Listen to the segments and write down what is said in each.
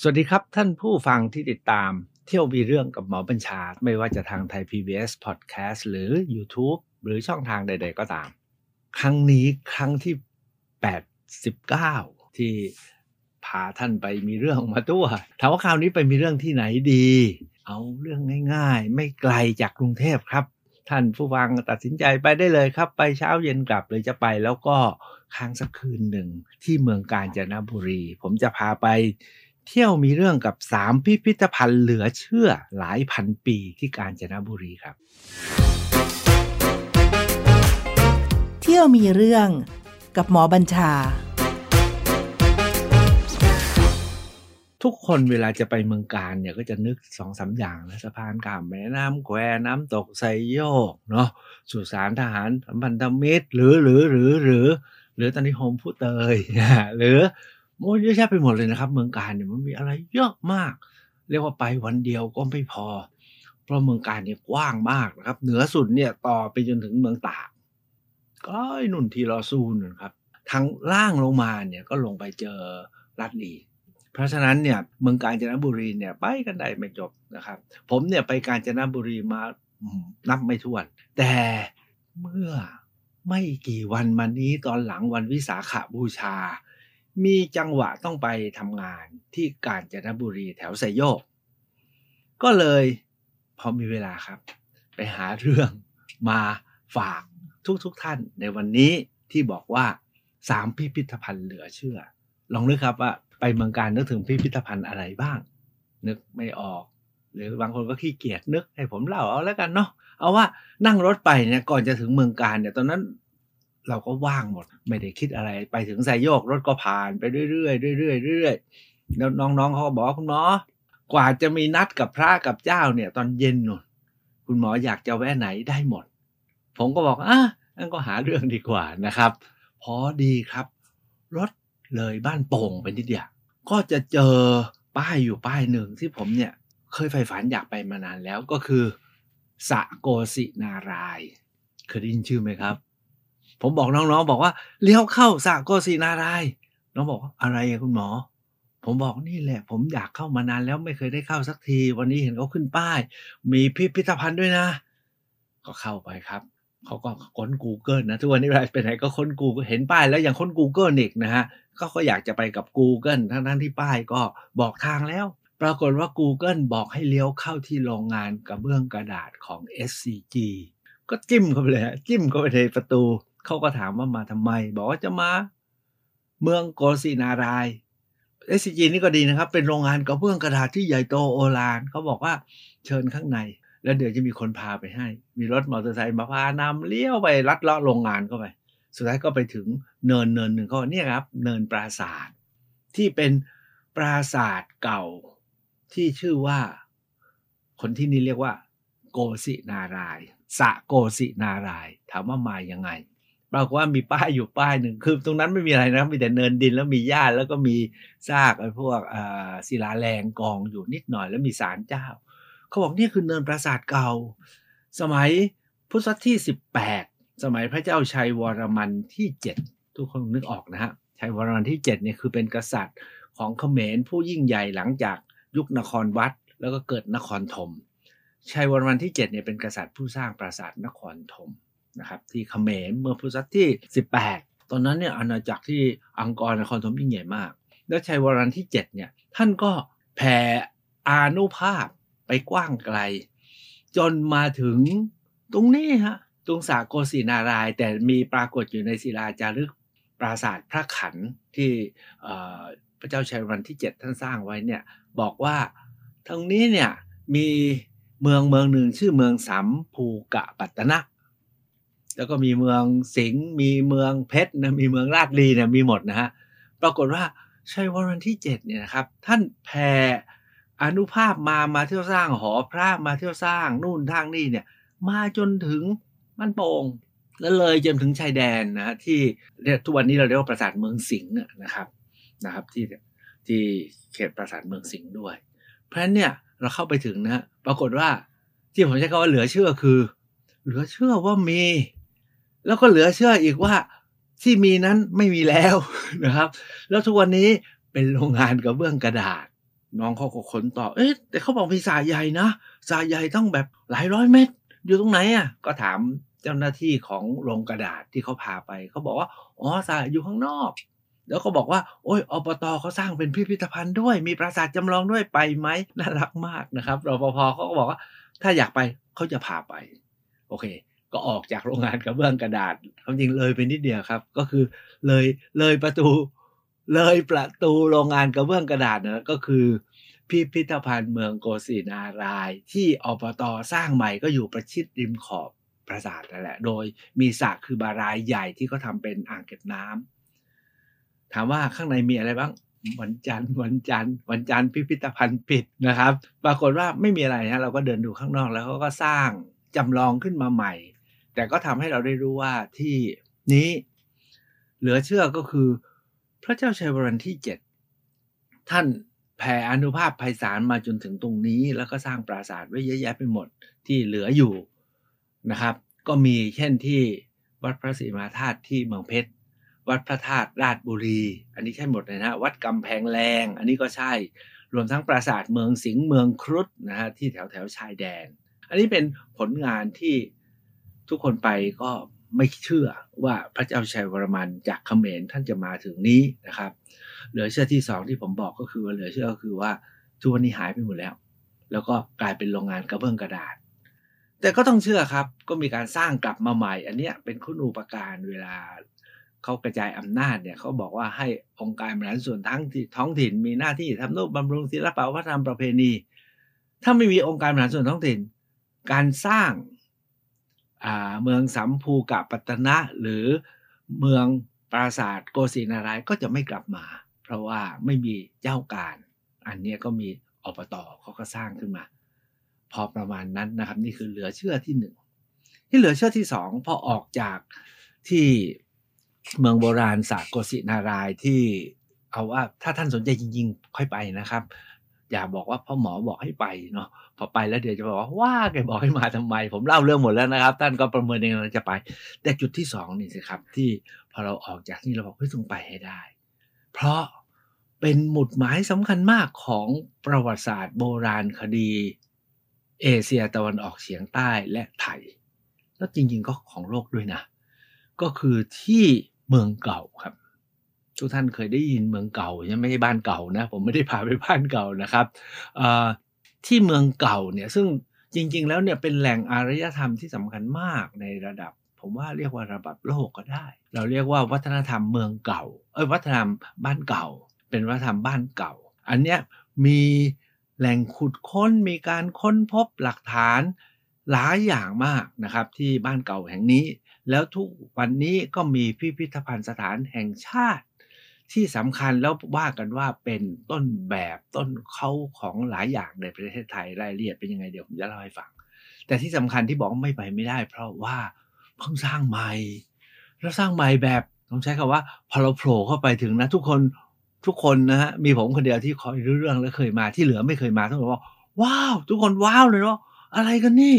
สวัสดีครับท่านผู้ฟังที่ติดตามเที่ยวมีเรื่องกับหมอบัญชา ไม่ว่าจะทางไทย PBS Podcast หรือ YouTube หรือช่องทางใด ๆ ก็ตาม ครั้งนี้ครั้งที่ 89 ที่พาท่านไปมีเรื่องมาตัวถามว่าคราวนี้ไปมีเรื่องที่ไหนดี เอาเรื่องง่าย ๆ ไม่ไกลจากกรุงเทพครับ ท่านผู้ฟังตัดสินใจไปได้เลยครับ ไปเช้าเย็นกลับเลยจะไปแล้วก็ค้างสักคืนหนึ่งที่เมืองกาญจนบุรี ผมจะพาไป เที่ยวมีเรื่องกับ 3 พิพิธภัณฑ์เหลือเชื่อหลายพันปีที่กาญจนบุรีครับ เที่ยวมีเรื่องกับหมอบัญชา ทุกคนเวลาจะไปเมืองการเนี่ยก็จะนึกสองสาอย่างนะสะพานข้ามแม่น้ำแควน้ำตกไซโยกเนาะสุสานทหารสัมพันธมิตรหรือหรือหรือหรือ หรือตอนนี้โฮมผู้เตยหรือ โอ้เยอะแยะไปหมดเลยนะครับ เมืองการเนี่ยมันมีอะไรเยอะมาก เรียกว่าไปวันเดียวก็ไม่พอ เพราะเมืองการเนี่ยกว้างมากนะครับ เหนือสุดเนี่ยต่อไปจนถึงเมืองตากก็นุ่นทีรอซูนนะครับทางล่างลงมาเนี่ยก็ลงไปเจอรัดลีเพราะฉะนั้นเนี่ยเมืองกาญจนบุรีเนี่ยไปกันได้ไม่จบนะครับ ผมเนี่ยไปกาญจนบุรีมานับไม่ถ้วน แต่เมื่อไม่กี่วันมานี้ตอนหลังวันวิสาขาบูชา มีจังหวะต้องไปทำงานที่กาญจนบุรีแถวไซโยก ก็เลยพอมีเวลาครับ ไปหาเรื่องมาฝากทุกๆทท่านในวันนี้ที่บอกว่าสามพิพิธภัณฑ์เหลือเชื่อ ลองนึกครับว่าไปเมืองการนึกถึงพิพิธภัณฑ์อะไรบ้าง นึกไม่ออก หรือบางคนก็ขี้เกียจนึกให้ผมเล่าเอาแล้วกันเนาะเอาว่านั่งรถไปเนี่ยก่อนจะถึงเมืองการเนี่ยตอนนั้น เราก็ว่างหมด ไม่ได้คิดอะไร ไปถึงไซโยกรถก็ผ่านไปเรื่อยๆเรื่อยๆเรื่อยๆแล้วน้องๆเขาก็บอกคุณหมอกว่าจะมีนัดกับพระกับเจ้าเนี่ย ตอนเย็นนู่นคุณหมออยากจะแวะไหนได้หมด ผมก็บอกอะงั้นก็หาเรื่องดีกว่านะครับ พอดีครับ รถเลยบ้านโป่งไปนิดเดียวก็จะเจอป้ายอยู่ป้ายหนึ่งที่ผมเนี่ย เคยใฝ่ฝันอยากไปมานานแล้วก็คือสะโกสินารายเคยได้ยินชื่อไหมครับ ผมบอกน้องๆ บอกว่าเลี้ยวเข้าสะโกสินาราย น้องบอกอะไรคุณหมอ ผมบอกนี่แหละ ผมอยากเข้ามานานแล้วไม่เคยได้เข้าสักที วันนี้เห็นเขาขึ้นป้าย มีพิพิธภัณฑ์ด้วยนะ ก็เข้าไปครับเขาก็ค้น Google นะทุกวันนี้เวลาไปไหนก็ค้น Google เห็นป้ายแล้วยังค้น Google อีกนะฮะก็ก็อยากจะไปกับ Google ทั้งทั้งที่ป้ายก็บอกทางแล้ว ปรากฏว่า Google บอกให้เลี้ยวเข้าที่โรงงานกระเบื้องกระดาษของ SCG ก็จิ้มเข้าไปเลยจิ้มเข้าไปในประตู เขาก็ถามว่ามาทำไม บอกว่าจะมา เมืองโกสินาราย SCG นี่ก็ดีนะครับ เป็นโรงงานกระเบื้องกระดาษที่ใหญ่โตโอฬารเขาบอกว่าเชิญข้างใน แล้วเดี๋ยวจะมีคนพาไปให้ มีรถมอเตอร์ไซค์มาพานำเลี้ยวไปลัดเลาะโรงงานเข้าไป สุดท้ายก็ไปถึงเนินเนินหนึ่งเขาเนี่ยครับ เนินปราศาสตร์ที่เป็นปราศาสตร์เก่าที่ชื่อว่า คนที่นี่เรียกว่า โกสินารายสะโกศินาราย ถามว่ามายังไง ปรากฏว่ามีป้ายอยู่ป้ายหนึ่งคือตรงนั้นไม่มีอะไรนะมีแต่เนินดินแล้วมีหญ้าแล้วก็มีซากไอ้พวกศิลาแรงกองอยู่นิดหน่อยแล้วมีศาลเจ้า เขาบอกนี่คือเนินปราสาทเก่า สมัยพุทธศตวรรษที่ 18 สมัยพระเจ้าชัยวรมันที่ 7 ทุกคนนึกออกนะฮะชัยวรมันที่7เนี่ยคือเป็นกษัตริย์ของเขมรผู้ยิ่งใหญ่หลังจากยุคนครวัด แล้วก็เกิดนครธมชัยวรมันที่7เนี่ยเป็นกษัตริย์ผู้สร้างปราสาทนครธม นะครับที่เขมรเมื่อพุทธศตวรรษที่ 18 ตอนนั้นเนี่ยอาณาจักรที่อังกอร์นครธมยิ่งใหญ่มาก แล้วชัยวรันที่ 7 เนี่ยท่านก็แผ่อานุภาพไปกว้างไกล จนมาถึงตรงนี้ฮะตรงสาโกศินาราย แต่มีปรากฏอยู่ในศิลาจารึกปราสาทพระขันที่พระเจ้าชัยวรันที่ 7 ท่านสร้างไว้เนี่ยบอกว่าตรงนี้เนี่ยมีเมืองเมืองหนึ่งชื่อเมืองสัมภูกะปัตตนะ แล้วก็มีเมืองสิงห์มีเมืองเพชรนะมีเมืองราชลีเนี่ยมีหมดนะฮะปรากฏว่าชัยวรมันที่7เนี่ยนะครับท่านแผ่อนุภาพมามาเที่ยวสร้างหอพระมาเที่ยวสร้างนู่นทางนี่เนี่ยมาจนถึงมันโป่งแล้วเลยจนถึงชายแดนนะที่ทุกวันนี้เราเรียกว่าปราสาทเมืองสิงห์นะครับนะครับที่ที่เขตปราสาทเมืองสิงห์ด้วย เพราะฉะนั้นเนี่ยเราเข้าไปถึงนะปรากฏว่าที่ผมใช้คำว่าเหลือเชื่อคือ เหลือเชื่อว่ามี แล้วก็เหลือเชื่ออีกว่าที่มีนั้นไม่มีแล้วนะครับ แล้วทุกวันนี้เป็นโรงงานกระเบื้องกระดาษ น้องเขาก็ค้นต่อ เอ๊ะแต่เขาบอกมีสระใหญ่นะสระใหญ่ต้องแบบหลายร้อยเมตร อยู่ตรงไหนอะ ก็ถามเจ้าหน้าที่ของโรงกระดาษที่เขาพาไปเขาบอกว่าอ๋อสระอยู่ข้างนอก แล้วก็บอกว่า โอ้ยอบตเขาสร้างเป็นพิพิธภัณฑ์ด้วย มีปราสาทจำลองด้วยไปไหมน่ารักมากนะครับรปภเขาก็บอกว่า ถ้าอยากไปเขาจะพาไป โอเค ก็ออกจากโรงงานกระเบื้องกระดาษความจริงเลยไปนิดเดียวครับ ก็คือเลยเลยประตูเลยประตูโรงงานกระเบื้องกระดาษนะก็คือ พิพิธภัณฑ์เมืองโกสินาราย ที่อบตสร้างใหม่ก็อยู่ประชิดริมขอบปราสาทนั่นแหละ โดยมีสระคือบารายใหญ่ที่เขาทาเป็นอ่างเก็บน้ำถามว่าข้างในมีอะไรบ้างวันจันทร์วันจันทร์วันจันทร์พิพิธภัณฑ์ปิดนะครับ ปรากฏว่าไม่มีอะไรนะเราก็เดินดูข้างนอกแล้วเขาก็สร้างจำลองขึ้นมาใหม่ แต่ก็ทำให้เราได้รู้ว่าที่นี้เหลือเชื่อก็คือ พระเจ้าชัยวรันที่เจ็ดท่านแผ่อนุภาพไพศาลมาจนถึงตรงนี้ แล้วก็สร้างปราสาทไว้เยอะแยะไปหมดที่เหลืออยู่นะครับ ก็มีเช่นที่วัดพระศรีมาธาตุที่เมืองเพชร วัดพระธาตุราชบุรี อันนี้ใช่หมดเลยนะวัดกำแพงแรง อันนี้ก็ใช่ รวมทั้งปราสาทเมืองสิงห์เมืองครุฑนะฮะที่แถวแถวชายแดน อันนี้เป็นผลงานที่ ทุกคนไปก็ไม่เชื่อว่าพระเจ้าชัยวรมันจากเขมรท่านจะมาถึงนี้นะครับ เหลือเชื่อที่สองที่ผมบอกก็คือว่าเหลือเชื่อก็คือว่าทุกวันนี้หายไปหมดแล้ว แล้วก็กลายเป็นโรงงานกระเบื้องกระดาษ แต่ก็ต้องเชื่อครับ ก็มีการสร้างกลับมาใหม่ อันเนี้ยเป็นคุณูปการเวลาเขากระจายอำนาจเนี่ยเขาบอกว่าให้องค์การบริหารส่วนทั้งที่ท้องถิ่น มีหน้าที่ทำนุบำรุงศิลปวัฒนธรรมประเพณี ถ้าไม่มีองค์การบริหารส่วนท้องถิ่น การสร้าง เมืองสัมภูกับปัตนะ หรือเมืองปราสาทโกศินารายก็จะไม่กลับมา เพราะว่าไม่มีเจ้าการ อันนี้ก็มีอบตเขาก็สร้างขึ้นมา พอประมาณนั้นนะครับ นี่คือเหลือเชื่อที่หนึ่งที่เหลือเชื่อที่สองพอออกจากที่เมืองโบราณศาสตร์โกศินารายที่เอาว่าถ้าท่านสนใจจริงๆ ค่อยไปนะครับ อย่าบอกว่าพ่อหมอบอกให้ไปเนาะ พอไปแล้วเดี๋ยวจะบอกว่าว่าแกบอกให้มาทำไม ผมเล่าเรื่องหมดแล้วนะครับท่านก็ประเมินเองเราจะไป แต่จุดที่สองนี่สิครับ ที่พอเราออกจากนี่เราบอกเฮ้ยต้องไปให้ได้ เพราะเป็นหมุดหมายสำคัญมากของประวัติศาสตร์โบราณคดี เอเชียตะวันออกเฉียงใต้และไทย แล้วจริงๆก็ของโลกด้วยนะ ก็คือที่เมืองเก่าครับ ทุกท่านเคยได้ยินเมืองเก่าใช่ไม่ใช่บ้านเก่านะ ผมไม่ได้พาไปบ้านเก่านะครับ ที่เมืองเก่าเนี่ยซึ่งจริง ๆ แล้วเนี่ยเป็นแหล่งอารยธรรมที่สำคัญมากในระดับ ผมว่าเรียกว่าระดับโลกก็ได้ เราเรียกว่าวัฒนธรรมเมืองเก่า เอ้ยวัฒนธรรมบ้านเก่า เป็นวัฒนธรรมบ้านเก่า อันเนี้ยมีแหล่งขุดค้นมีการค้นพบหลักฐานหลายอย่างมากนะครับที่บ้านเก่าแห่งนี้ แล้วทุกวันนี้ก็มีพิพิธภัณฑ์สถานแห่งชาติ ที่สำคัญแล้วว่ากันว่าเป็นต้นแบบต้นเขาของหลายอย่างในประเทศไทยรายละเอียดเป็นยังไงเดี๋ยวผมจะเล่าให้ฟัง แต่ที่สำคัญที่บอกไม่ไปไม่ได้ เพราะว่าเพิ่งสร้างใหม่ แล้วสร้างใหม่แบบต้องใช้คำว่าพอเราโผล่เข้าไปถึงนะ ทุกคนทุกคนนะฮะมีผมคนเดียวที่คอยรู้เรื่องและเคยมาที่เหลือไม่เคยมาทุกคนบอกว้าว ทุกคนว้าวเลยเนาะอะไรกันนี่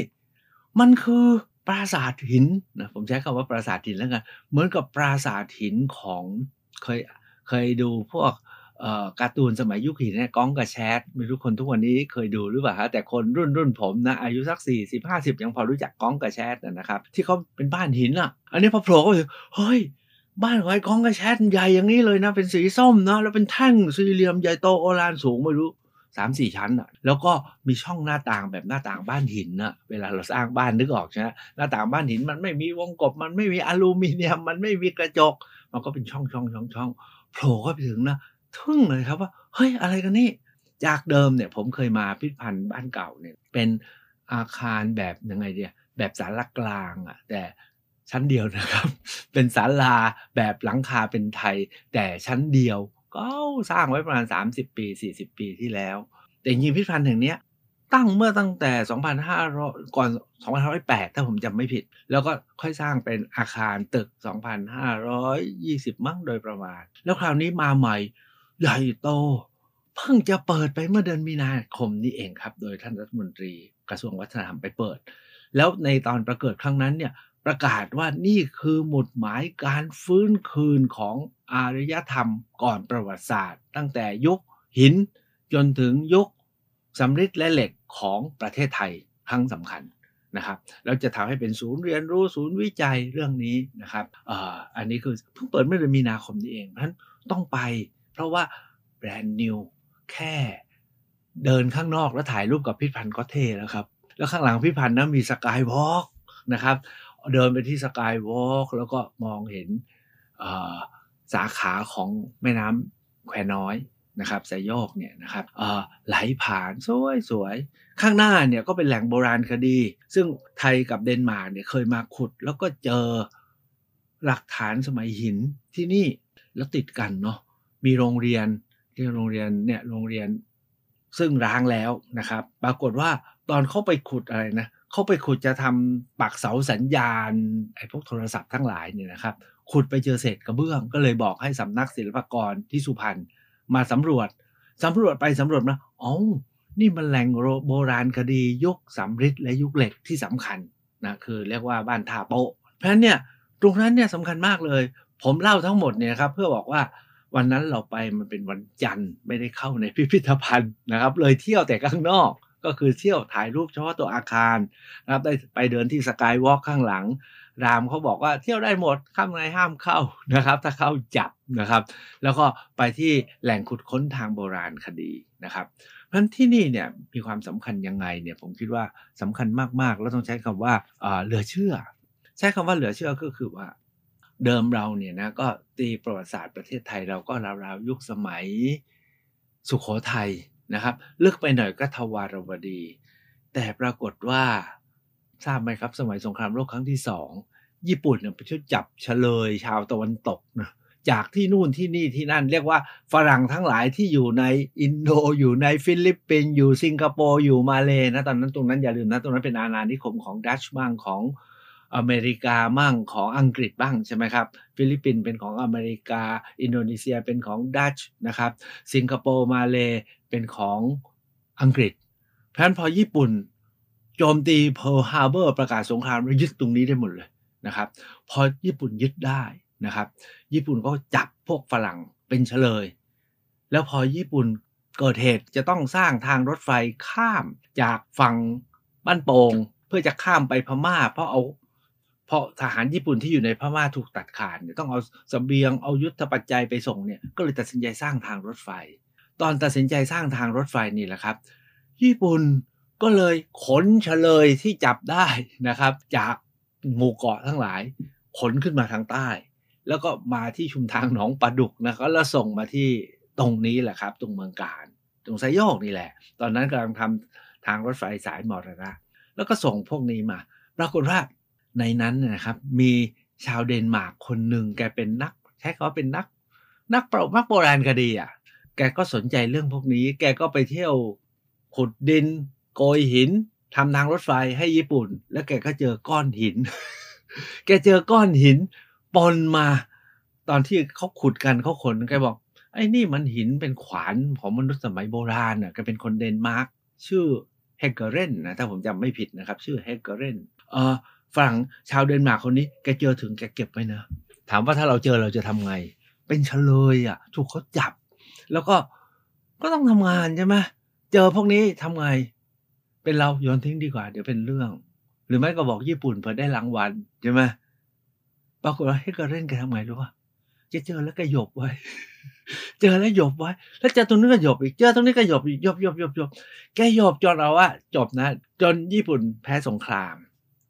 มันคือปราสาทหินนะผมใช้คำว่าปราสาทหินแล้วกันเหมือนกับปราสาทหินของเคย เคยดูพวกการ์ตูนสมัยยุคหินเนี่ยก้องกับแชทไม่รู้คนทุกวันนี้เคยดูหรือเปล่าฮะแต่คนรุ่นรุ่นผมนะอายุสักสี่สิบห้าสิบยังพอรู้จักก้องกับแชทนะครับ ที่เขาเป็นบ้านหินอะ อันนี้พอโผล่ก็เลยเฮ้ยบ้านของไอ้ก้องกับแชทใหญ่อย่างนี้เลยนะ เป็นสีส้มนะแล้วเป็นแท่งสี่เหลี่ยมใหญ่โตโอฬารสูงไม่รู้สามสี่ชั้นอะแล้วก็มีช่องหน้าต่างแบบหน้าต่างบ้านหินอะเวลาเราสร้างบ้านนึกออกใช่ไหมหน้าต่างบ้านหินมันไม่มีวงกบมันไม่มีอลูมิเนียมมันไม่มีกระจก มันก็เป็นช่องช่องช่องช่อง โผล่เข้าไปถึงนะทึ่งเลยครับว่าเฮ้ยอะไรกันนี่จากเดิมเนี่ยผมเคยมาพิพิธภัณฑ์บ้านเก่าเนี่ยเป็นอาคารแบบยังไงเดียแบบศาลากลางอะ่ะแต่ชั้นเดียวนะครับ เป็นศาลาแบบหลังคาเป็นไทย แต่ชั้นเดียวก็สร้างไว้ประมาณ 30 ปี 40 ปีที่แล้ว แต่จริงพิพิธภัณฑ์แห่งนี้ ตั้งเมื่อตั้งแต่ 2,500 ก่อน 2,508 ถ้าผมจำไม่ผิด แล้วก็ค่อยสร้างเป็นอาคารตึก 2,520 มั่งโดยประมาณ แล้วคราวนี้มาใหม่ ใหญ่โต เพิ่งจะเปิดไปเมื่อเดือนมีนาคมนี้เองครับ โดยท่านรัฐมนตรีกระทรวงวัฒนธรรมไปเปิด แล้วในตอนประเกิดครั้งนั้นเนี่ยประกาศว่านี่คือหมุดหมายการฟื้นคืนของอารยธรรมก่อนประวัติศาสตร์ ตั้งแต่ยุคหินจนถึงยุคสำริดและเหล็ก ของประเทศไทยครั้งสำคัญนะครับแล้วจะทำให้เป็นศูนย์เรียนรู้ศูนย์วิจัยเรื่องนี้นะครับออันนี้คือเพิ่งเปิดเมื่อเดือนมีนาคมนี้เองเพราะฉะนั้นต้องไป เพราะว่าแบรนด์นิวแค่เดินข้างนอกแล้วถ่ายรูปกับพิพันธ์ก็เท่แล้วครับ แล้วข้างหลังพิพันธ์นะมีสกายวอล์กนะครับ เดินไปที่สกายวอล์กแล้วก็มองเห็นสาขาของแม่น้ำแควน้อย นะครับสายโยกเนี่ยนะครับไหลผ่านสวยสวยข้างหน้าเนี่ยก็เป็นแหล่งโบราณคดี ซึ่งไทยกับเดนมาร์กเนี่ยเคยมาขุด แล้วก็เจอหลักฐานสมัยหินที่นี่แล้วติดกันเนาะมีโรงเรียนที่โรงเรียนเนี่ยโรงเรียนซึ่งร้างแล้วนะครับ ปรากฏว่าตอนเข้าไปขุดอะไรนะเข้าไปขุดจะทำปักเสาสัญญาณไอ้พวกโทรศัพท์ทั้งหลายเนี่ยนะครับ ขุดไปเจอเศษกระเบื้อง ก็เลยบอกให้สำนักศิลปากรที่สุพรรณ มาสำรวจสำรวจไปสำรวจมาอ๋อนี่มันแหล่งโบราณคดียุคสำริดและยุคเหล็กที่สำคัญนะคือเรียกว่าบ้านท่าโปะเพราะฉะนั้นเนี่ยตรงนั้นเนี่ยสำคัญมากเลย ผมเล่าทั้งหมดเนี่ยครับเพื่อบอกว่าวันนั้นเราไปมันเป็นวันจันทร์ไม่ได้เข้าในพิพิธภัณฑ์นะครับ เลยเที่ยวแต่ข้างนอกก็คือเที่ยวถ่ายรูปเฉพาะตัวอาคารนะครับได้ไปเดินที่สกายวอล์กข้างหลัง รามเขาบอกว่าเที่ยวได้หมดข้างในห้ามเข้านะครับ ถ้าเข้าจับนะครับ แล้วก็ไปที่แหล่งขุดค้นทางโบราณคดีนะครับเพราะฉะนั้นที่นี่เนี่ยมีความสำคัญยังไงเนี่ยผมคิดว่าสำคัญมากๆ แล้วต้องใช้คำว่าเหลือเชื่อ ใช้คำว่าเหลือเชื่อก็คือว่า เดิมเราเนี่ยนะก็ตีประวัติศาสตร์ประเทศไทยเราก็ราวๆยุคสมัยสุขโขทัยนะครับลึกไปหน่อยก็ทวารวดี แต่ปรากฏว่า ทราบไหมครับสมัยสงครามโลกครั้งที่สองญี่ปุ่นเนี่ยไปช่วยจับเชลยชาวตะวันตกนะจากที่นู่นที่นี่ที่นั่น เรียกว่าฝรั่งทั้งหลายที่อยู่ในอินโดอยู่ในฟิลิปปินส์อยู่สิงคโปร์อยู่มาเลนะตอนนั้นตรงนั้นอย่าลืมนะตรงนั้นเป็นอาณานิคมของดัตช์บ้างของอเมริกามั่งของอังกฤษบ้างใช่ไหมครับ ฟิลิปปินส์เป็นของอเมริกา อินโดนีเซียเป็นของดัตช์นะครับ สิงคโปร์มาเลเป็นของอังกฤษเพราะฉะนั้นพอญี่ปุ่น โจมตีเพิร์ลฮาร์เบอร์ประกาศสงครามแล้วยึดตรงนี้ได้หมดเลยนะครับ พอญี่ปุ่นยึดได้นะครับ ญี่ปุ่นก็จับพวกฝรั่งเป็นเชลย แล้วพอญี่ปุ่นเกิดเหตุจะต้องสร้างทางรถไฟข้ามจากฝั่งบ้านโปงเพื่อจะข้ามไปพม่า เพราะเอาเพราะทหารญี่ปุ่นที่อยู่ในพม่าถูกตัดขาดเนี่ยต้องเอาสเสบียงเอายุทธปัจจัยไปส่งเนี่ยก็เลยตัดสินใจสร้างทางรถไฟ ตอนตัดสินใจสร้างทางรถไฟนี่แหละครับ ญี่ปุ่น ก็เลยขนเฉลยที่จับได้นะครับ จากหมู่เกาะทั้งหลาย ขนขึ้นมาทางใต้ แล้วก็มาที่ชุมทางหนองปลาดุกนะครับแล้วส่งมาที่ตรงนี้แหละครับ ตรงเมืองการ ตรงไซโยกนี่แหละ ตอนนั้นกำลังทำทางรถไฟสายมอรณะแล้วก็ส่งพวกนี้มา ปรากฏว่าในนั้นนะครับ มีชาวเดนมาร์กคนหนึ่งแกเป็นนักใช้คำว่าเป็นนัก นักประวัติโบราณคดีอะ แกก็สนใจเรื่องพวกนี้ แกก็ไปเที่ยวขุดดิน โกยหินทำทางรถไฟให้ญี่ปุ่น แล้วแกก็เจอก้อนหิน แกเจอก้อนหินปนมา ตอนที่เขาขุดกันเขาขนแกบอก ไอ้นี่มันหินเป็นขวานของมนุษย์สมัยโบราณอะแกเป็นคนเดนมาร์กชื่อเฮกเกอร์เรนนะถ้าผมจำไม่ผิดนะครับ ชื่อเฮกเกอร์เรนเออฝรั่งชาวเดนมาร์กคนนี้แกเจอถึงแกเก็บไว้นะถามว่าถ้าเราเจอเราจะทำไง เป็นเชลยอะ ถูกเขาจับ แล้วก็ก็ต้องทำงานใช่ไหมเจอพวกนี้ทำไง เป็นเราโยนทิ้งดีกว่า เดี๋ยวเป็นเรื่อง หรือไม่ก็บอกญี่ปุ่นเพื่อได้รางวัลใช่ไหมปรากฏว่าให้ก็เล่นแกทำไงรู้ป่ะจะเจอแล้วก็หยบไว้ เจอแล้วหยบไว้ แล้วเจอตรงนี้ก็หยบอีก เจอตรงนี้ก็หยบอีกหยบหยบหยบหยบแกหยบจนเอาว่าจบนะ จนญี่ปุ่นแพ้สงคราม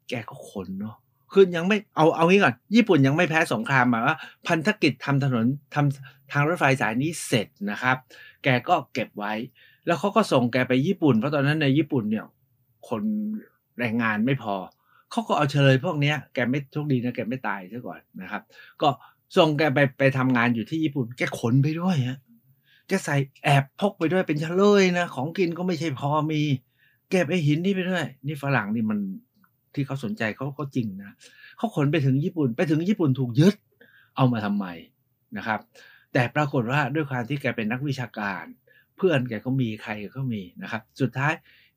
แกก็ขนเนาะคือยังไม่เอาเอางี้ก่อน ญี่ปุ่นยังไม่แพ้สงครามหมายว่า พันธกิจทำถนนทำทางรถไฟสายนี้เสร็จนะครับ แกก็เก็บไว้ แล้วเขาก็ส่งแกไปญี่ปุ่น เพราะตอนนั้นในญี่ปุ่นเนี่ย คนแรงงานไม่พอ เขาก็เอาเฉลยพวกนี้แกไม่โชคดีนะแกไม่ตายซะก่อนนะครับ ก็ส่งแกไปไปทำงานอยู่ที่ญี่ปุ่น แกขนไปด้วยฮะแกใส่แอบพกไปด้วยเป็นเฉลยนะ ของกินก็ไม่ใช่พอมี เก็บไอหินนี่ไปด้วย นี่ฝรั่งนี่มันที่เขาสนใจเขาก็จริงนะเขาขนไปถึงญี่ปุ่น ไปถึงญี่ปุ่นถูกยึด เอามาทำไมนะครับ แต่ปรากฏว่าด้วยความที่แกเป็นนักวิชาการ เพื่อนแกก็มีใครก็มีนะครับ สุดท้าย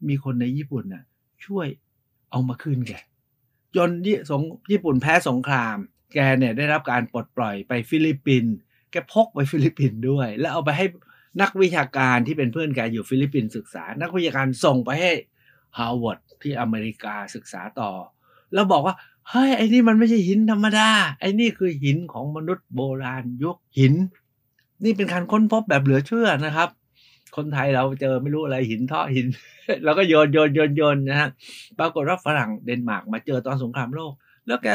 มีคนในญี่ปุ่นน่ะช่วยเอามาคืนแกจนญี่ปุ่นแพ้สงคราม แกเนี่ยได้รับการปลดปล่อยไปฟิลิปปินส์แกพกไปฟิลิปปินส์ด้วย แล้วเอาไปให้นักวิชาการที่เป็นเพื่อนแกอยู่ฟิลิปปินส์ศึกษา นักวิชาการส่งไปให้ฮาร์วาร์ดที่อเมริกาศึกษาต่อ แล้วบอกว่าเฮ้ยไอ้นี่มันไม่ใช่หินธรรมดา ไอ้นี่คือหินของมนุษย์โบราณยุคหิน นี่เป็นการค้นพบแบบเหลือเชื่อนะครับ คนไทยเราเจอไม่รู้อะไรหินท่อหินเราก็โยนโยนโยนโยนนะฮะปรากฏว่าฝรั่งเดนมาร์กมาเจอตอนสงครามโลก แล้วแก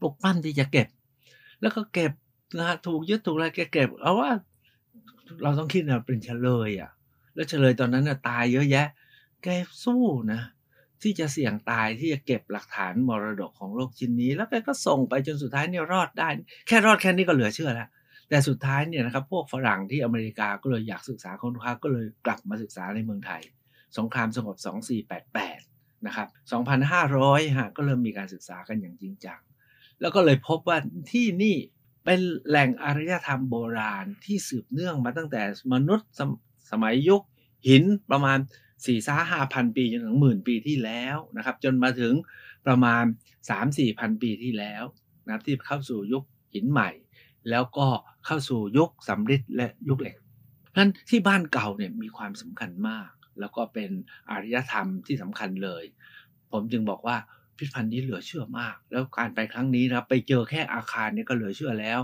ปลุกปั้นที่จะเก็บ แล้วก็เก็บนะฮะถูกยึดถูกอะไรแกเก็บเอาว่า เราต้องคิดนะเป็นเฉลยอะ แล้วเฉลยตอนนั้นน่ะตายเยอะแยะ แกสู้นะที่จะเสี่ยงตายที่จะเก็บหลักฐานมรดกของโลกชิ้นนี้ แล้วแกก็ส่งไปจนสุดท้ายเนี่ยรอดได้ แค่รอดแค่นี้ก็เหลือเชื่อแล้ว แต่สุดท้ายเนี่ยนะครับพวกฝรั่งที่อเมริกาก็เลยอยากศึกษาค้นคว้าก็เลยกลับมาศึกษาในเมืองไทย สงครามสงบ 2488 นะครับ 2,500 ฮะก็เริ่มมีการศึกษากันอย่างจริงจัง แล้วก็เลยพบว่าที่นี่เป็นแหล่งอารยธรรมโบราณที่สืบเนื่องมาตั้งแต่มนุษย์สมสมัยยุคหินประมาณ4ี่ห้าห้าพันปีจนถึงหมื่นปีที่แล้วนะครับ จนมาถึงประมาณ 3 4 พันปีที่แล้วนะครับที่เข้าสู่ยุคหินใหม่ แล้วก็ เข้าสู่ยุคสำริดและยุคเหล็กนั้นที่บ้านเก่าเนี่ยมีความสำคัญมาก แล้วก็เป็นอารยธรรมที่สำคัญเลย ผมจึงบอกว่าพิพิธภัณฑ์นี้เหลือเชื่อมาก แล้วการไปครั้งนี้นะไปเจอแค่อาคารเนี่ยก็เหลือเชื่อแล้ว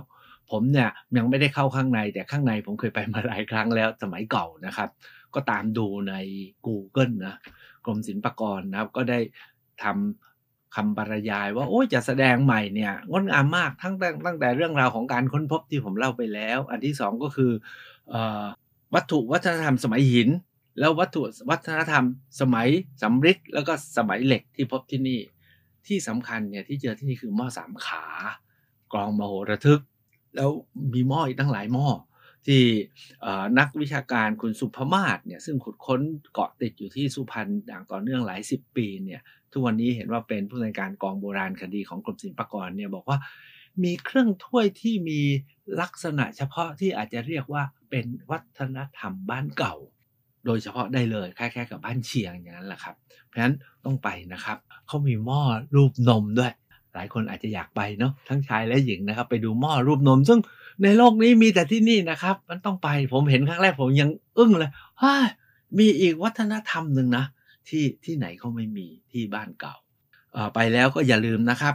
ผมเนี่ยยังไม่ได้เข้าข้างในแต่ข้างในผมเคยไปมาหลายครั้งแล้วสมัยเก่านะครับ ก็ตามดูใน Google นะกรมศิลปากรนะครับก็ได้ทำ คำบรรยายว่าโอ้ยจะแสดงใหม่เนี่ยงดงามมากทั้งต่ตั้งแต่เรื่องราวของการค้นพบที่ผมเล่าไปแล้ว อันที่สองก็คืออวัตถุวัฒนธรรมสมัยหิน แล้ววัตถุวัฒนธรรมสมัยสำริดแล้วก็สมัยเหล็กที่พบที่นี่ ที่สำคัญเนี่ยที่เจอที่นี่คือหม้อสามขากรองมโหระทึก แล้วมีหม้ออีกตั้งหลายหม้อที่นักวิชาการคุณสุภมาศเนี่ยซึ่งขุดค้นเกาะติดอยู่ที่สุพรรณอย่างต่อเนื่องหลายสิบปีเนี่ย ทุกวันนี้เห็นว่าเป็นผู้ในการกองโบราณคดีของกรมศิลปากรเนี่ยบอกว่ามีเครื่องถ้วยที่มีลักษณะเฉพาะที่อาจจะเรียกว่าเป็นวัฒนธรรมบ้านเก่า โดยเฉพาะได้เลยคล้ายๆกับบ้านเชียงอย่างนั้นแหละครับ เพราะฉะนั้นต้องไปนะครับเขามีหม้อรูปนมด้วย หลายคนอาจจะอยากไปเนาะทั้งชายและหญิงนะครับ ไปดูหม้อรูปนม ซึ่งในโลกนี้มีแต่ที่นี่นะครับ มันต้องไปผมเห็นครั้งแรกผมยังอึ้งเลยฮ่ามีอีกวัฒนธรรมหนึ่งนะ ที่ที่ไหนเขาไม่มีที่บ้านเก่า ไปแล้วก็อย่าลืมนะครับ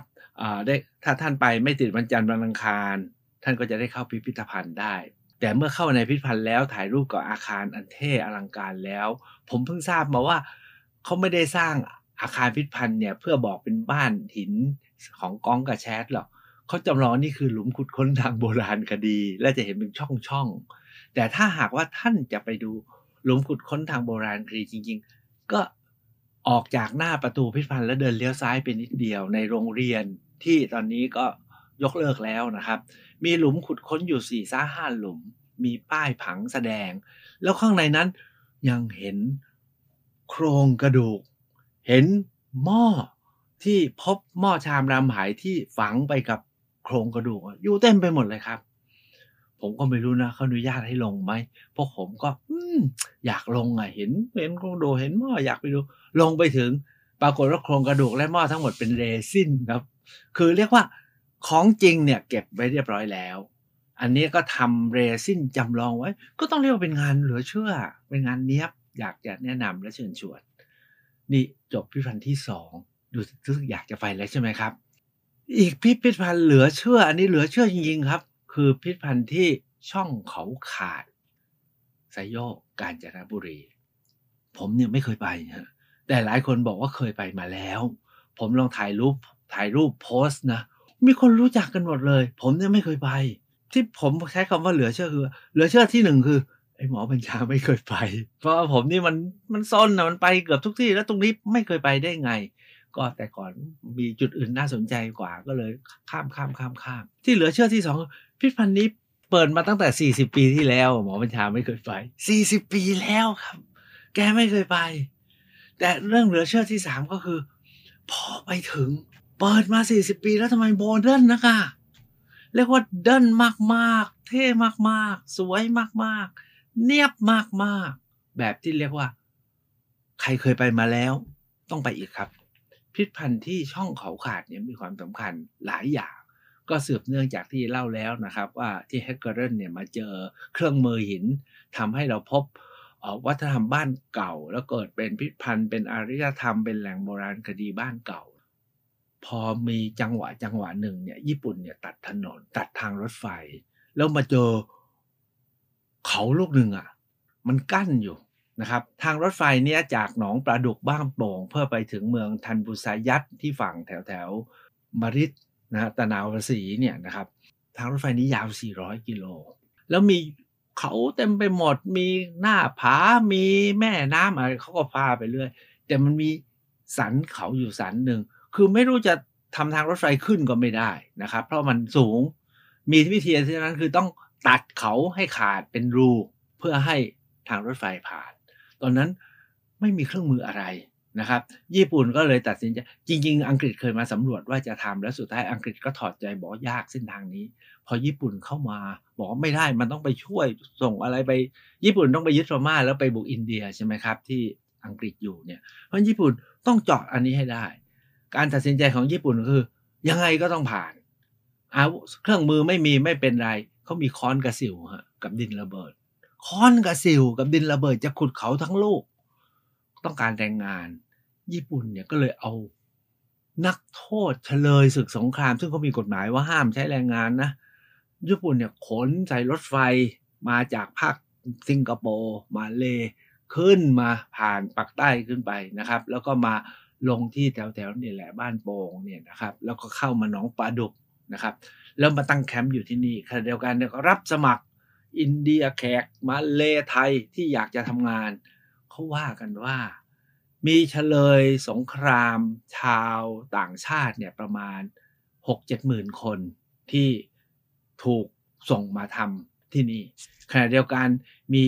ได้ถ้าท่านไปไม่ติดวันจันทร์วันอังคาร ท่านก็จะได้เข้าพิพิธภัณฑ์ได้ แต่เมื่อเข้าในพิพิธภัณฑ์แล้วถ่ายรูปกับอาคารอันเท่อลังการแล้ว ผมเพิ่งทราบมาว่าเขาไม่ได้สร้างอาคารพิพิธภัณฑ์เนี่ยเพื่อบอกเป็นบ้านหินของกองกระแชทหรอกเขาจำลองนี่คือหลุมขุดค้นทางโบราณคดี และจะเห็นเป็นช่องช่องแต่ถ้าหากว่าท่านจะไปดูหลุมขุดค้นทางโบราณคดีจริง ๆ ก็ ออกจากหน้าประตูพิพิธภัณฑ์แล้วเดินเลี้ยวซ้ายไปนิดเดียวในโรงเรียนที่ตอนนี้ก็ยกเลิกแล้วนะครับ มีหลุมขุดค้นอยู่สี่ซ่าห้าหลุม มีป้ายผังแสดง แล้วข้างในนั้นยังเห็นโครงกระดูก เห็นหม้อที่พบหม้อชามรำหายที่ฝังไปกับโครงกระดูก อยู่เต็มไปหมดเลยครับ ผมก็ไม่รู้นะเขาอนุญาตให้ลงไหมพวกผมก็ อือยากลงอะ เห็นเห็นโครงกระดูกเห็นหม้ออยากไปดู ลงไปถึง ปรากฏว่าโครงกระดูกและหม้อทั้งหมดเป็นเรซินครับ คือเรียกว่าของจริงเนี่ย เก็บไว้เรียบร้อยแล้ว อันนี้ก็ทำเรซินจำลองไว้ ก็ต้องเรียกว่าเป็นงานเหลือเชื่อ เป็นงานเนี้ยบ อยากจะแนะนำและเชิญชวน นี่จบพิพันธ์ที่สองดูรู้สึกอยากจะไปแล้วใช่ไหมครับ อีกพิพิธภัณฑ์เหลือเชื่อ อันนี้เหลือเชื่อจริงๆครับ คือพิพิธภัณฑ์ที่ช่องเขาขาดไซโยกกาญจนบุรี ผมเนี่ยไม่เคยไปฮะแต่หลายคนบอกว่าเคยไปมาแล้ว ผมลองถ่ายรูปถ่ายรูปโพสต์นะ มีคนรู้จักกันหมดเลย ผมเนี่ยไม่เคยไป ที่ผมใช้คำว่าเหลือเชื่อคือ เหลือเชื่อที่หนึ่งคือไอ้หมอบัญชาไม่เคยไป เพราะผมนี่มันมันซนนะมันไปเกือบทุกที่แล้วตรงนี้ไม่เคยไปได้ไง ก็แต่ก่อนมีจุดอื่นน่าสนใจกว่าก็เลยข้ามข้ามข้ามข้าม ที่เหลือเชื่อที่สองพิพิธภัณฑ์นี้เปิดมาตั้งแต่ 40 ปีที่แล้ว หมอบัญชาไม่เคยไป 40 ปีแล้วครับ แกไม่เคยไป แต่เรื่องเหลือเชื่อที่สามก็คือ พอไปถึง เปิดมา 40 ปีแล้วทำไมโมเดิร์นนะคะเรียกว่าเดินมากๆ เท่มากๆ สวยมากๆ เนียบมากๆ แบบที่เรียกว่า ใครเคยไปมาแล้ว ต้องไปอีกครับ พิพิธภัณฑ์ที่ช่องเขาขาดเนี่ยมีความสำคัญหลายอย่าง ก็สืบเนื่องจากที่เล่าแล้วนะครับ ว่าที่แฮกเกอร์เนี่ยมาเจอเครื่องมือหินทำให้เราพบวัฒนธรรมบ้านเก่า แล้วเกิดเป็นพิพันธ์เป็นอารยธรรมเป็นแหล่งโบราณคดีบ้านเก่า พอมีจังหวะจังหวะหนึ่งเนี่ยญี่ปุ่นเนี่ยตัดถนนตัดทางรถไฟ แล้วมาเจอเขาลูกหนึ่งอะ มันกั้นอยู่ นะครับทางรถไฟเนี่ยจากหนองปลาดุกบ้านโป่ง เพื่อไปถึงเมืองทันบุษายัตที่ฝั่งแถวแถวมาริดนะตะนาวสีเนี่ยนะครับทางรถไฟนี้ยาว 400 กิโล แล้วมีเขาเต็มไปหมดมีหน้าผา มีแม่น้ำอะไรเขาก็พาไปเรื่อย แต่มันมีสันเขาอยู่สันหนึ่ง คือไม่รู้จะทำทางรถไฟขึ้นก็ไม่ได้นะครับ เพราะมันสูง มีวิธีที่นั้นคือต้องตัดเขาให้ขาดเป็นรู เพื่อให้ทางรถไฟผ่าน ตอนนั้นไม่มีเครื่องมืออะไรนะครับ ญี่ปุ่นก็เลยตัดสินใจจริง ๆ อังกฤษเคยมาสำรวจว่าจะทำแล้วสุดท้ายอังกฤษก็ถอดใจบอกยากเส้นทางนี้ พอญี่ปุ่นเข้ามาบอกไม่ได้มันต้องไปช่วยส่งอะไรไป ญี่ปุ่นต้องไปยึดพม่าแล้วไปบุกอินเดียใช่ไหมครับ ที่อังกฤษอยู่เนี่ยเพราะญี่ปุ่นต้องเจาะอันนี้ให้ได้ การตัดสินใจของญี่ปุ่นคือ ยังไงก็ต้องผ่านอาเครื่องมือไม่มีไม่เป็นไรเขามีค้อนกระสิวฮะกับดินระเบิด ค้อนกระสิวกับดินระเบิดจะขุดเขาทั้งลูกต้องการแรงงาน ญี่ปุ่นเนี่ยก็เลยเอานักโทษเฉลยศึกสงคราม ซึ่งเขามีกฎหมายว่าห้ามใช้แรงงานนะ ญี่ปุ่นเนี่ยขนใส่รถไฟมาจากภาคสิงคโปร์มาเลขึ้นมาผ่านปักใต้ขึ้นไปนะครับ แล้วก็มาลงที่แถวๆนี่แหละบ้านโป่งเนี่ยนะครับ แล้วก็เข้ามาหนองปลาดุกนะครับ แล้วมาตั้งแคมป์อยู่ที่นี่ขณะเดียวกันเนี่ยก็รับสมัคร อินเดียแขกมาเลไทยที่อยากจะทำงาน เขาว่ากันว่า มีเฉลยสงครามชาวต่างชาติเนี่ยประมาณ 6-7หมื่นคนที่ถูกส่งมาทำที่นี่ขณะเดียวกันมี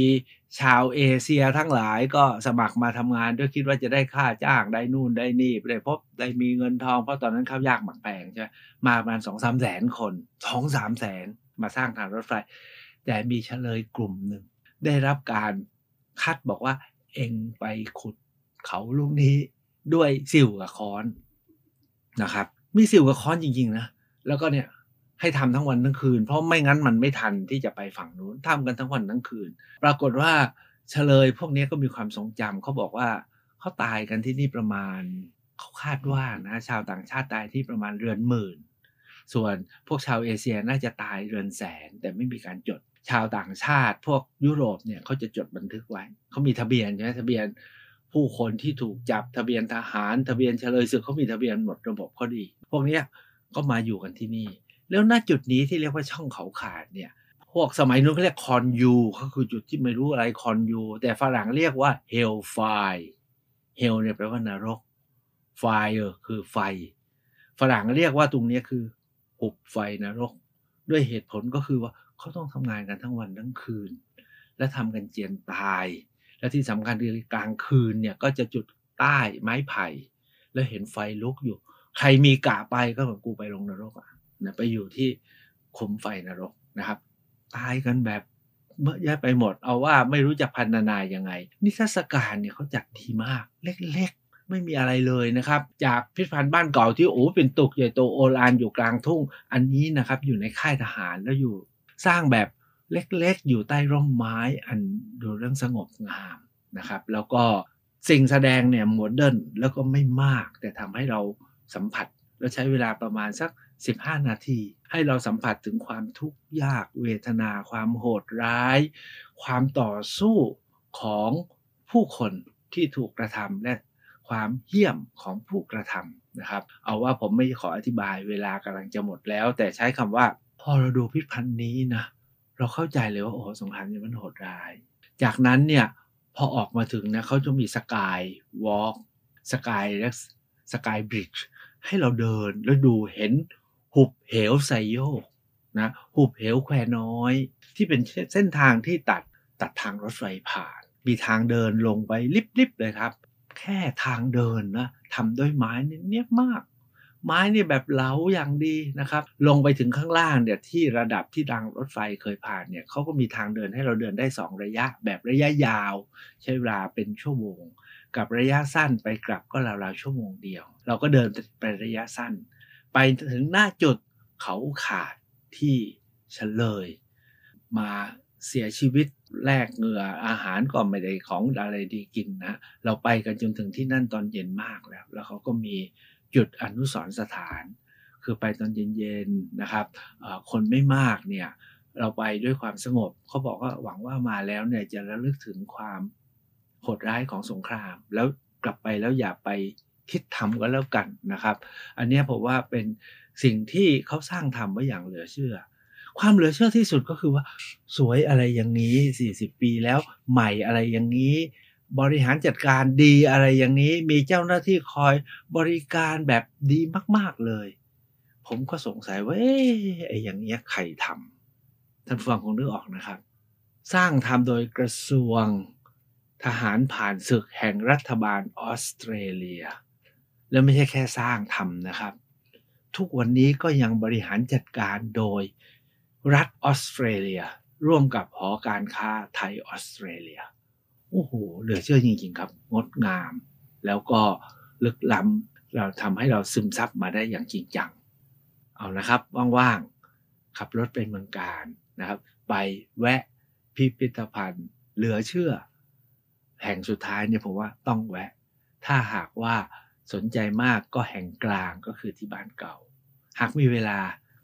ชาวเอเชียทั้งหลายก็สมัครมาทำงานด้วยคิดว่าจะได้ค่าจ้างได้นู่นได้นี่ได้พบได้มีเงินทองเพราะตอนนั้นข้าวยากหมักแพงใช่มาประมาณสองสามแสนคนสองสามแสนมาสร้างทางรถไฟ แต่มีเฉลยกลุ่มหนึ่ง ได้รับการคัดบอกว่า เองไปขุดเขาลูกนี้ด้วยสิวกับค้อนนะครับ มีสิวกับค้อนจริง ๆ นะ แล้วก็เนี่ยให้ทำทั้งวันทั้งคืน เพราะไม่งั้นมันไม่ทันที่จะไปฝั่งนู้นทำกันทั้งวันทั้งคืน ปรากฏว่าเฉลยพวกนี้ก็มีความทรงจำเขาบอกว่าเขาตายกันที่นี่ประมาณเขาคาดว่านะชาวต่างชาติตายที่ประมาณเรือนหมื่น ส่วนพวกชาวเอเชียน่าจะตายเรือนแสนแต่ไม่มีการจด ชาวต่างชาติ พวกยุโรปเนี่ยเขาจะจดบันทึกไว้ เขามีทะเบียนใช่ไหมทะเบียนผู้คนที่ถูกจับทะเบียนทหาร ทะเบียนเฉลยศึกเขามีทะเบียนหมดระบบเขาดี พวกนี้ก็มาอยู่กันที่นี่ แล้วณจุดนี้ที่เรียกว่าช่องเขาขาดเนี่ย พวกสมัยนู้นเขาเรียกคอนยูก็คือจุดที่ไม่รู้อะไรคอนยูแต่ฝรั่งเรียกว่าเฮลไฟเฮลเนี่ยแปลว่านรกไฟคือไฟ ฝรั่งเรียกว่าตรงนี้คือหุบไฟนรก ด้วยเหตุผลก็คือว่า เขาต้องทำงานกันทั้งวันทั้งคืน และทำกันเจียนตาย และที่สำคัญคือกลางคืนเนี่ยก็จะจุดใต้ไม้ไผ่ แล้วเห็นไฟลุกอยู่ ใครมีกะไปก็เหมือนกูไปลงนรกอะนะไปอยู่ที่คุมไฟนรกนะครับ ตายกันแบบเมื่อแยะไปหมด เอาว่าไม่รู้จะพันนายังไง นิทรรศการเนี่ยเขาจัดดีมาก เล็กๆ ไม่มีอะไรเลยนะครับ จากพิพิธภัณฑ์บ้านเก่าที่โอ้เป็นตุกใหญ่โตโอฬารอยู่กลางทุ่ง อันนี้นะครับอยู่ในค่ายทหารแล้วอยู่ สร้างแบบเล็กๆ อยู่ใต้ร่มไม้อันดูเรื่องสงบงามนะครับ แล้วก็สิ่งแสดงเนี่ยโมเดิร์นแล้วก็ไม่มาก แต่ทำให้เราสัมผัสแล้วใช้เวลาประมาณสัก 15 นาที ให้เราสัมผัสถึงความทุกข์ยากเวทนา ความโหดร้าย ความต่อสู้ของผู้คนที่ถูกกระทำและความเหี้ยมของผู้กระทำนะครับ เอาว่าผมไม่ขออธิบายเวลากำลังจะหมดแล้ว แต่ใช้คำว่า อเราดูพิพันธ์นี้นะเราเข้าใจเลยว่าโอ้สงครามนี้มันโหดร้าย จากนั้นเนี่ยพอออกมาถึงนะเขาจะมีสกายวอล์กสกายและสกายบริดจ์ให้เราเดินแล้วดูเห็นหุบเหวไซโยกนะหุบเหวแควน้อย ที่เป็นเส้นทางที่ตัดตัดทางรถไฟผ่าน มีทางเดินลงไปลิบๆเลยครับ แค่ทางเดินนะทำด้วยไม้เนียบมาก ไม้นี่แบบเหลาอย่างดีนะครับ ลงไปถึงข้างล่างเนี่ยที่ระดับที่รางรถไฟเคยผ่านเนี่ยเขาก็มีทางเดินให้เราเดินได้ 2 ระยะ แบบระยะยาว ใช้เวลาเป็นชั่วโมง กับระยะสั้นไปกลับก็ราวๆชั่วโมงเดียว เราก็เดินไประยะสั้น ไปถึงหน้าจุดเขาขาดที่เฉลย มาเสียชีวิตแลกเหงื่ออาหารก็ไม่ได้ของอะไรดีกินนะ เราไปกันจนถึงที่นั่นตอนเย็นมากแล้ว แล้วเขาก็มี จุดอนุสรณ์สถาน คือไปตอนเย็นๆนะครับคนไม่มากเนี่ยเราไปด้วยความสงบเขาบอกว่าหวังว่ามาแล้วเนี่ยจะระลึกถึงความโหดร้ายของสงคราม แล้วกลับไปแล้วอย่าไปคิดทำก็แล้วกันนะครับ อันนี้ผมว่าเป็นสิ่งที่เขาสร้างทำไว้อย่างเหลือเชื่อ ความเหลือเชื่อที่สุดก็คือว่า สวยอะไรอย่างนี้ 40 ปีแล้วใหม่อะไรอย่างนี้ บริหารจัดการดีอะไรอย่างนี้ มีเจ้าหน้าที่คอยบริการแบบดีมาก ๆเลย ผมก็สงสัยว่าเอ๊ะไอ้อย่างเงี้ยใครทำท่านฟังคงนึกออกนะครับ สร้างทำโดยกระทรวงทหารผ่านศึกแห่งรัฐบาลออสเตรเลีย แล้วไม่ใช่แค่สร้างทำนะครับ ทุกวันนี้ก็ยังบริหารจัดการโดยรัฐออสเตรเลีย ร่วมกับหอการค้าไทยออสเตรเลีย โอ้โหเหลือเชื่อจริงๆครับ งดงาม แล้วก็ลึกล้ำเราทำให้เราซึมซับมาได้อย่างจริงจัง เอานะครับ ว่างๆ ขับรถไปเมืองการนะครับ ไปแวะพิพิธภัณฑ์ เหลือเชื่อ แห่งสุดท้ายเนี่ยผมว่าต้องแวะ ถ้าหากว่าสนใจมากก็แห่งกลางก็คือที่บ้านเก่า หากมีเวลา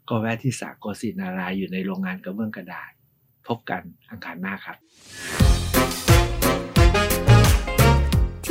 ก็แวะที่สากศินารายอยู่ในโรงงานกระเบื้องกระดาษ พบกันอังคารหน้าครับ